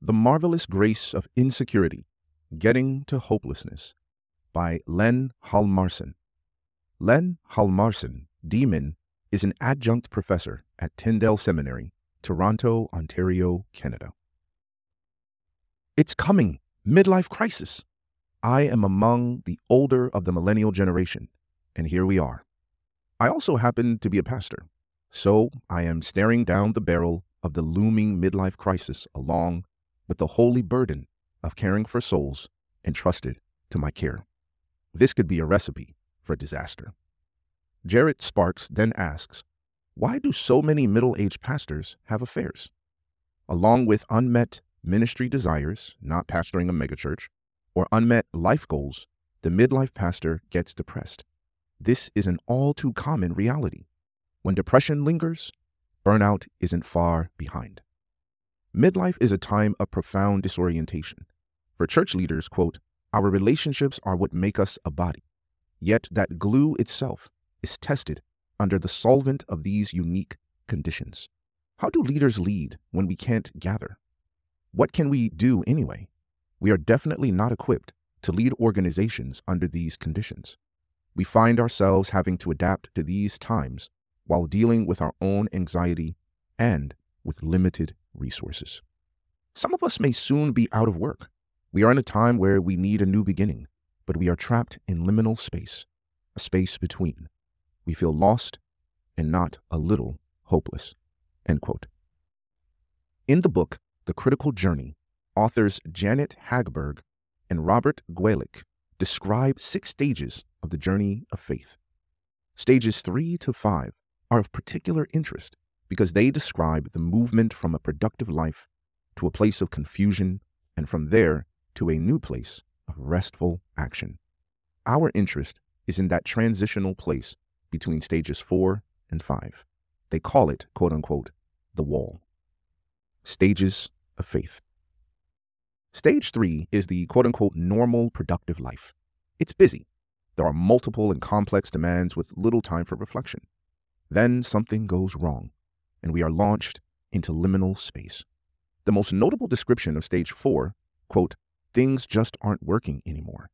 The Marvelous Grace of Insecurity Getting to Hopelessness by Len Hjalmarson. Len Hjalmarson, DMin, is an adjunct professor at Tyndale Seminary, Toronto, Ontario, Canada. It's coming! Midlife crisis! I am among the older of the millennial generation, and here we are. I also happen to be a pastor, so I am staring down the barrel of the looming midlife crisis along with the holy burden of caring for souls entrusted to my care. This could be a recipe for disaster. Jared Sparks then asks, Why do so many middle aged pastors have affairs? Along with unmet ministry desires, not pastoring a megachurch, or unmet life goals, the midlife pastor gets depressed. This is an all too common reality. When depression lingers, burnout isn't far behind. Midlife is a time of profound disorientation. For church leaders, quote, our relationships are what make us a body. Yet that glue itself is tested under the solvent of these unique conditions. How do leaders lead when we can't gather? What can we do anyway? We are definitely not equipped to lead organizations under these conditions. We find ourselves having to adapt to these times while dealing with our own anxiety and with limited resources. Some of us may soon be out of work. We are in a time where we need a new beginning, but we are trapped in liminal space, a space between. We feel lost and not a little hopeless. End quote. In the book, The Critical Journey, authors Janet Hagberg and Robert Guelich describe six stages of the journey of faith. Stages three to five are of particular interest because they describe the movement from a productive life to a place of confusion and from there to a new place of restful action. Our interest is in that transitional place between stages four and five. They call it, quote unquote, the wall. Stages of faith. Stage three is the quote unquote normal productive life. It's busy. There are multiple and complex demands with little time for reflection. Then something goes wrong, and we are launched into liminal space. The most notable description of stage four, quote, things just aren't working anymore,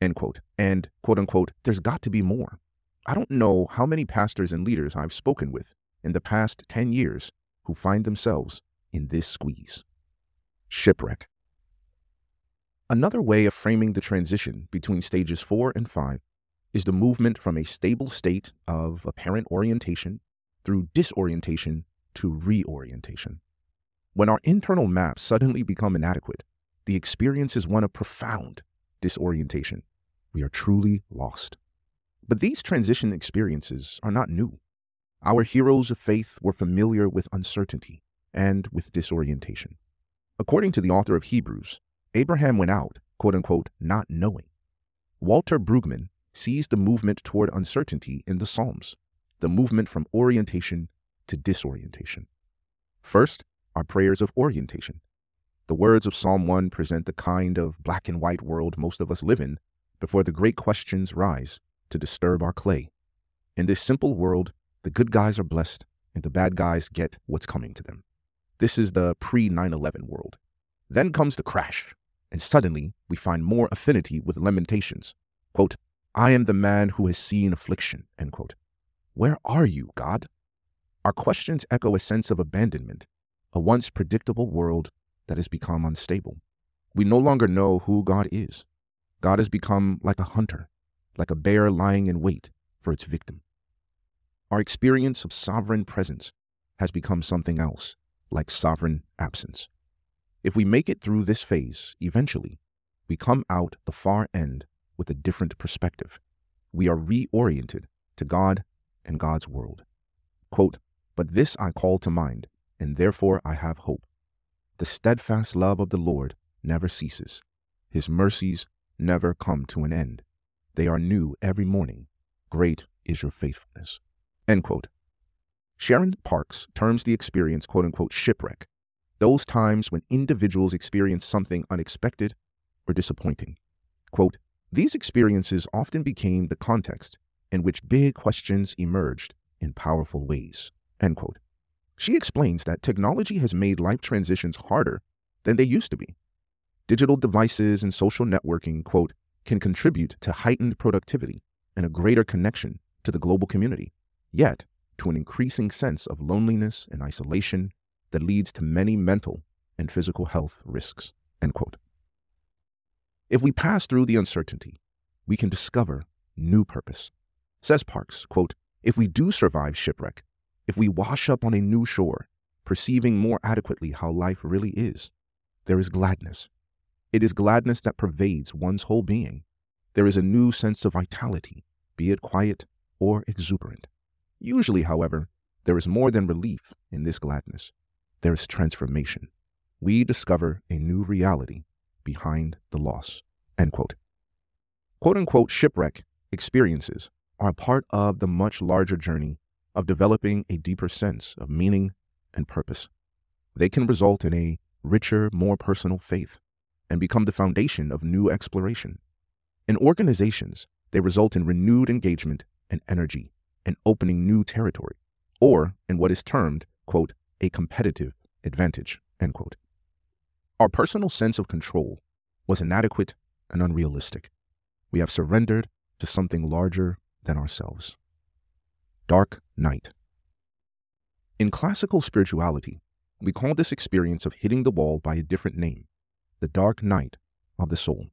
end quote, and quote unquote, there's got to be more. I don't know how many pastors and leaders I've spoken with in the past 10 years who find themselves in this squeeze. Shipwreck. Another way of framing the transition between stages four and five is the movement from a stable state of apparent orientation through disorientation to reorientation. When our internal maps suddenly become inadequate, the experience is one of profound disorientation. We are truly lost. But these transition experiences are not new. Our heroes of faith were familiar with uncertainty and with disorientation. According to the author of Hebrews, Abraham went out, quote unquote, not knowing. Walter Brueggemann sees the movement toward uncertainty in the Psalms, the movement from orientation to disorientation. First, are prayers of orientation. The words of Psalm 1 present the kind of black and white world most of us live in before the great questions rise to disturb our clay. In this simple world, the good guys are blessed and the bad guys get what's coming to them. This is the pre 9 11 world. Then comes the crash, and suddenly we find more affinity with Lamentations. Quote, I am the man who has seen affliction. End quote. Where are you, God? Our questions echo a sense of abandonment, a once predictable world that has become unstable. We no longer know who God is. God has become like a hunter, like a bear lying in wait for its victim. Our experience of sovereign presence has become something else, like sovereign absence. If we make it through this phase, eventually, we come out the far end with a different perspective. We are reoriented to God and God's world. Quote, But this I call to mind, and therefore I have hope. The steadfast love of the Lord never ceases. His mercies never come to an end. They are new every morning. Great is your faithfulness. Sharon Parks terms the experience, quote unquote, shipwreck, those times when individuals experience something unexpected or disappointing. Quote, these experiences often became the context in which big questions emerged in powerful ways. End quote. She explains that technology has made life transitions harder than they used to be. Digital devices and social networking, quote, can contribute to heightened productivity and a greater connection to the global community, yet to an increasing sense of loneliness and isolation that leads to many mental and physical health risks, end quote. If we pass through the uncertainty, we can discover new purpose. Says Parks, quote, if we do survive shipwreck, if we wash up on a new shore, perceiving more adequately how life really is, there is gladness. It is gladness that pervades one's whole being. There is a new sense of vitality, be it quiet or exuberant. Usually, however, there is more than relief in this gladness. There is transformation. We discover a new reality behind the loss. End quote. Quote unquote shipwreck experiences are part of the much larger journey of developing a deeper sense of meaning and purpose. They can result in a richer, more personal faith and become the foundation of new exploration. In organizations, they result in renewed engagement and energy and opening new territory, or in what is termed, quote, a competitive advantage, end quote. Our personal sense of control was inadequate and unrealistic. We have surrendered to something larger than ourselves. Dark Night. In classical spirituality, we call this experience of hitting the wall by a different name, the dark night of the soul.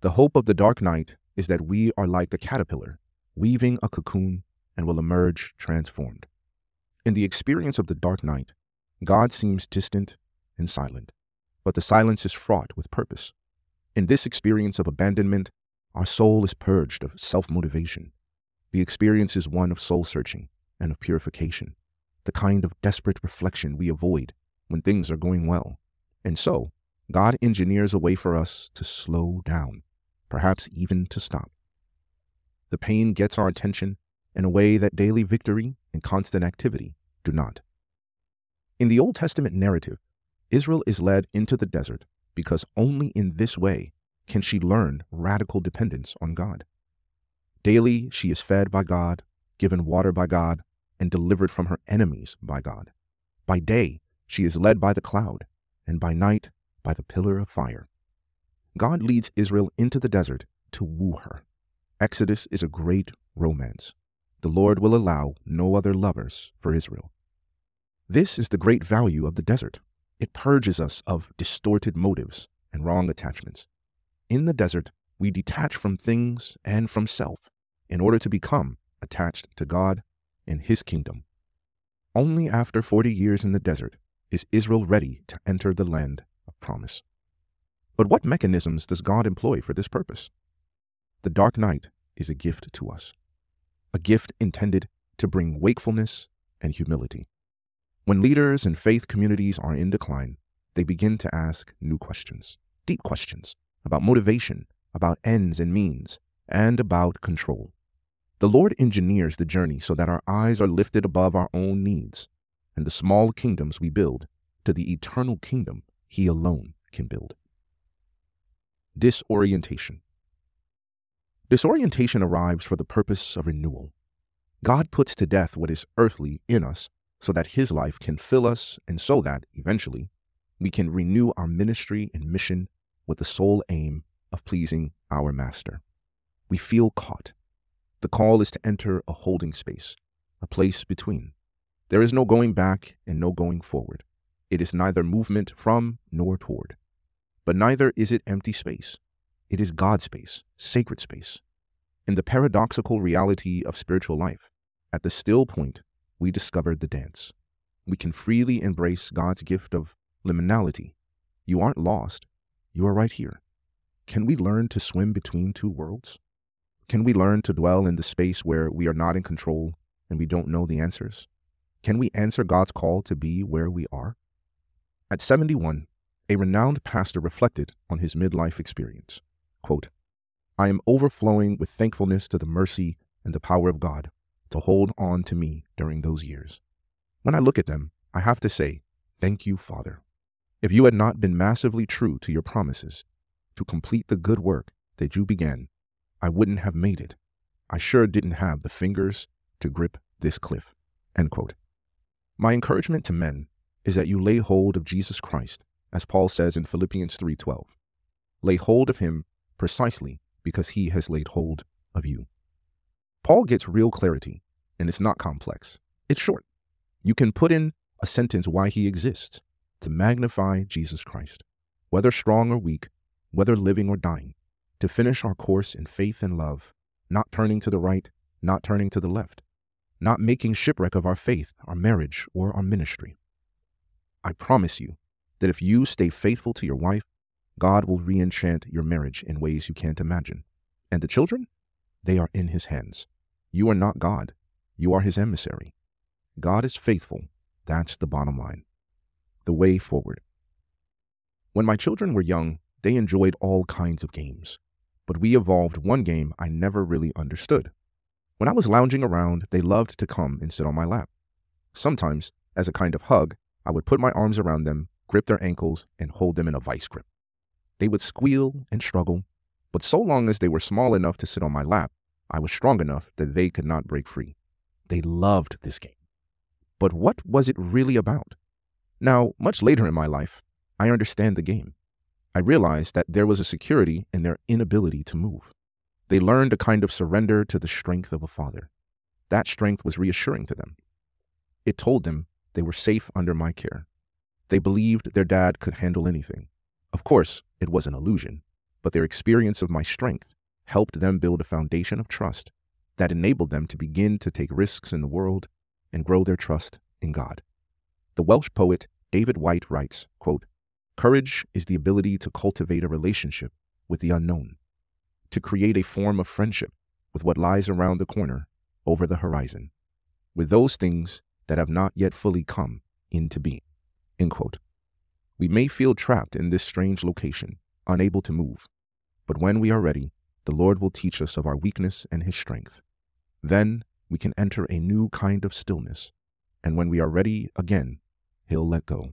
The hope of the dark night is that we are like the caterpillar, weaving a cocoon and will emerge transformed. In the experience of the dark night, God seems distant and silent, but the silence is fraught with purpose. In this experience of abandonment, our soul is purged of self motivation. The experience is one of soul searching and of purification, the kind of desperate reflection we avoid when things are going well. And so, God engineers a way for us to slow down, perhaps even to stop. The pain gets our attention in a way that daily victory and constant activity do not. In the Old Testament narrative, Israel is led into the desert because only in this way can she learn radical dependence on God. Daily, she is fed by God, given water by God, and delivered from her enemies by God. By day, she is led by the cloud, and by night, by the pillar of fire. God leads Israel into the desert to woo her. Exodus is a great romance. The Lord will allow no other lovers for Israel. This is the great value of the desert. It purges us of distorted motives and wrong attachments. In the desert, we detach from things and from self in order to become attached to God and His kingdom. Only after 40 years in the desert is Israel ready to enter the land of promise. But what mechanisms does God employ for this purpose? The dark night is a gift to us, a gift intended to bring wakefulness and humility. When leaders and faith communities are in decline, they begin to ask new questions, deep questions about motivation, about ends and means, and about control. The Lord engineers the journey so that our eyes are lifted above our own needs and the small kingdoms we build to the eternal kingdom He alone can build. Disorientation. Disorientation arrives for the purpose of renewal. God puts to death what is earthly in us so that His life can fill us and so that, eventually, we can renew our ministry and mission with the sole aim of pleasing our Master. We feel caught the call is to enter a holding space, a place between. There is no going back and no going forward. It is neither movement from nor toward. But neither is it empty space. It is God space, sacred space. In the paradoxical reality of spiritual life, at the still point, we discover the dance. We can freely embrace God's gift of liminality. You aren't lost, you are right here. Can we learn to swim between two worlds? Can we learn to dwell in the space where we are not in control and we don't know the answers? Can we answer God's call to be where we are? At 71, a renowned pastor reflected on his midlife experience. Quote, I am overflowing with thankfulness to the mercy and the power of God to hold on to me during those years. When I look at them, I have to say, Thank you, Father. If you had not been massively true to your promises to complete the good work that you began, I wouldn't have made it. I sure didn't have the fingers to grip this cliff. My encouragement to men is that you lay hold of Jesus Christ as Paul says in Philippians 3:12. Lay hold of him precisely because he has laid hold of you. Paul gets real clarity, and it's not complex. It's short. You can put in a sentence why he exists to magnify Jesus Christ, whether strong or weak, whether living or dying, to finish our course in faith and love, not turning to the right, not turning to the left, not making shipwreck of our faith, our marriage, or our ministry. I promise you that if you stay faithful to your wife, God will re enchant your marriage in ways you can't imagine. And the children? They are in his hands. You are not God, you are his emissary. God is faithful. That's the bottom line. The way forward. When my children were young, they enjoyed all kinds of games. But we evolved one game I never really understood. When I was lounging around, they loved to come and sit on my lap. Sometimes, as a kind of hug, I would put my arms around them, grip their ankles, and hold them in a vice grip. They would squeal and struggle, but so long as they were small enough to sit on my lap, I was strong enough that they could not break free. They loved this game. But what was it really about? Now, much later in my life, I understand the game. I realized that there was a security in their inability to move. They learned a kind of surrender to the strength of a father. That strength was reassuring to them. It told them they were safe under my care. They believed their dad could handle anything. Of course, it was an illusion, but their experience of my strength helped them build a foundation of trust that enabled them to begin to take risks in the world and grow their trust in God. The Welsh poet David Whyte writes, quote, Courage is the ability to cultivate a relationship with the unknown, to create a form of friendship with what lies around the corner over the horizon, with those things that have not yet fully come into being. We may feel trapped in this strange location, unable to move, but when we are ready, the Lord will teach us of our weakness and His strength. Then we can enter a new kind of stillness, and when we are ready again, He'll let go.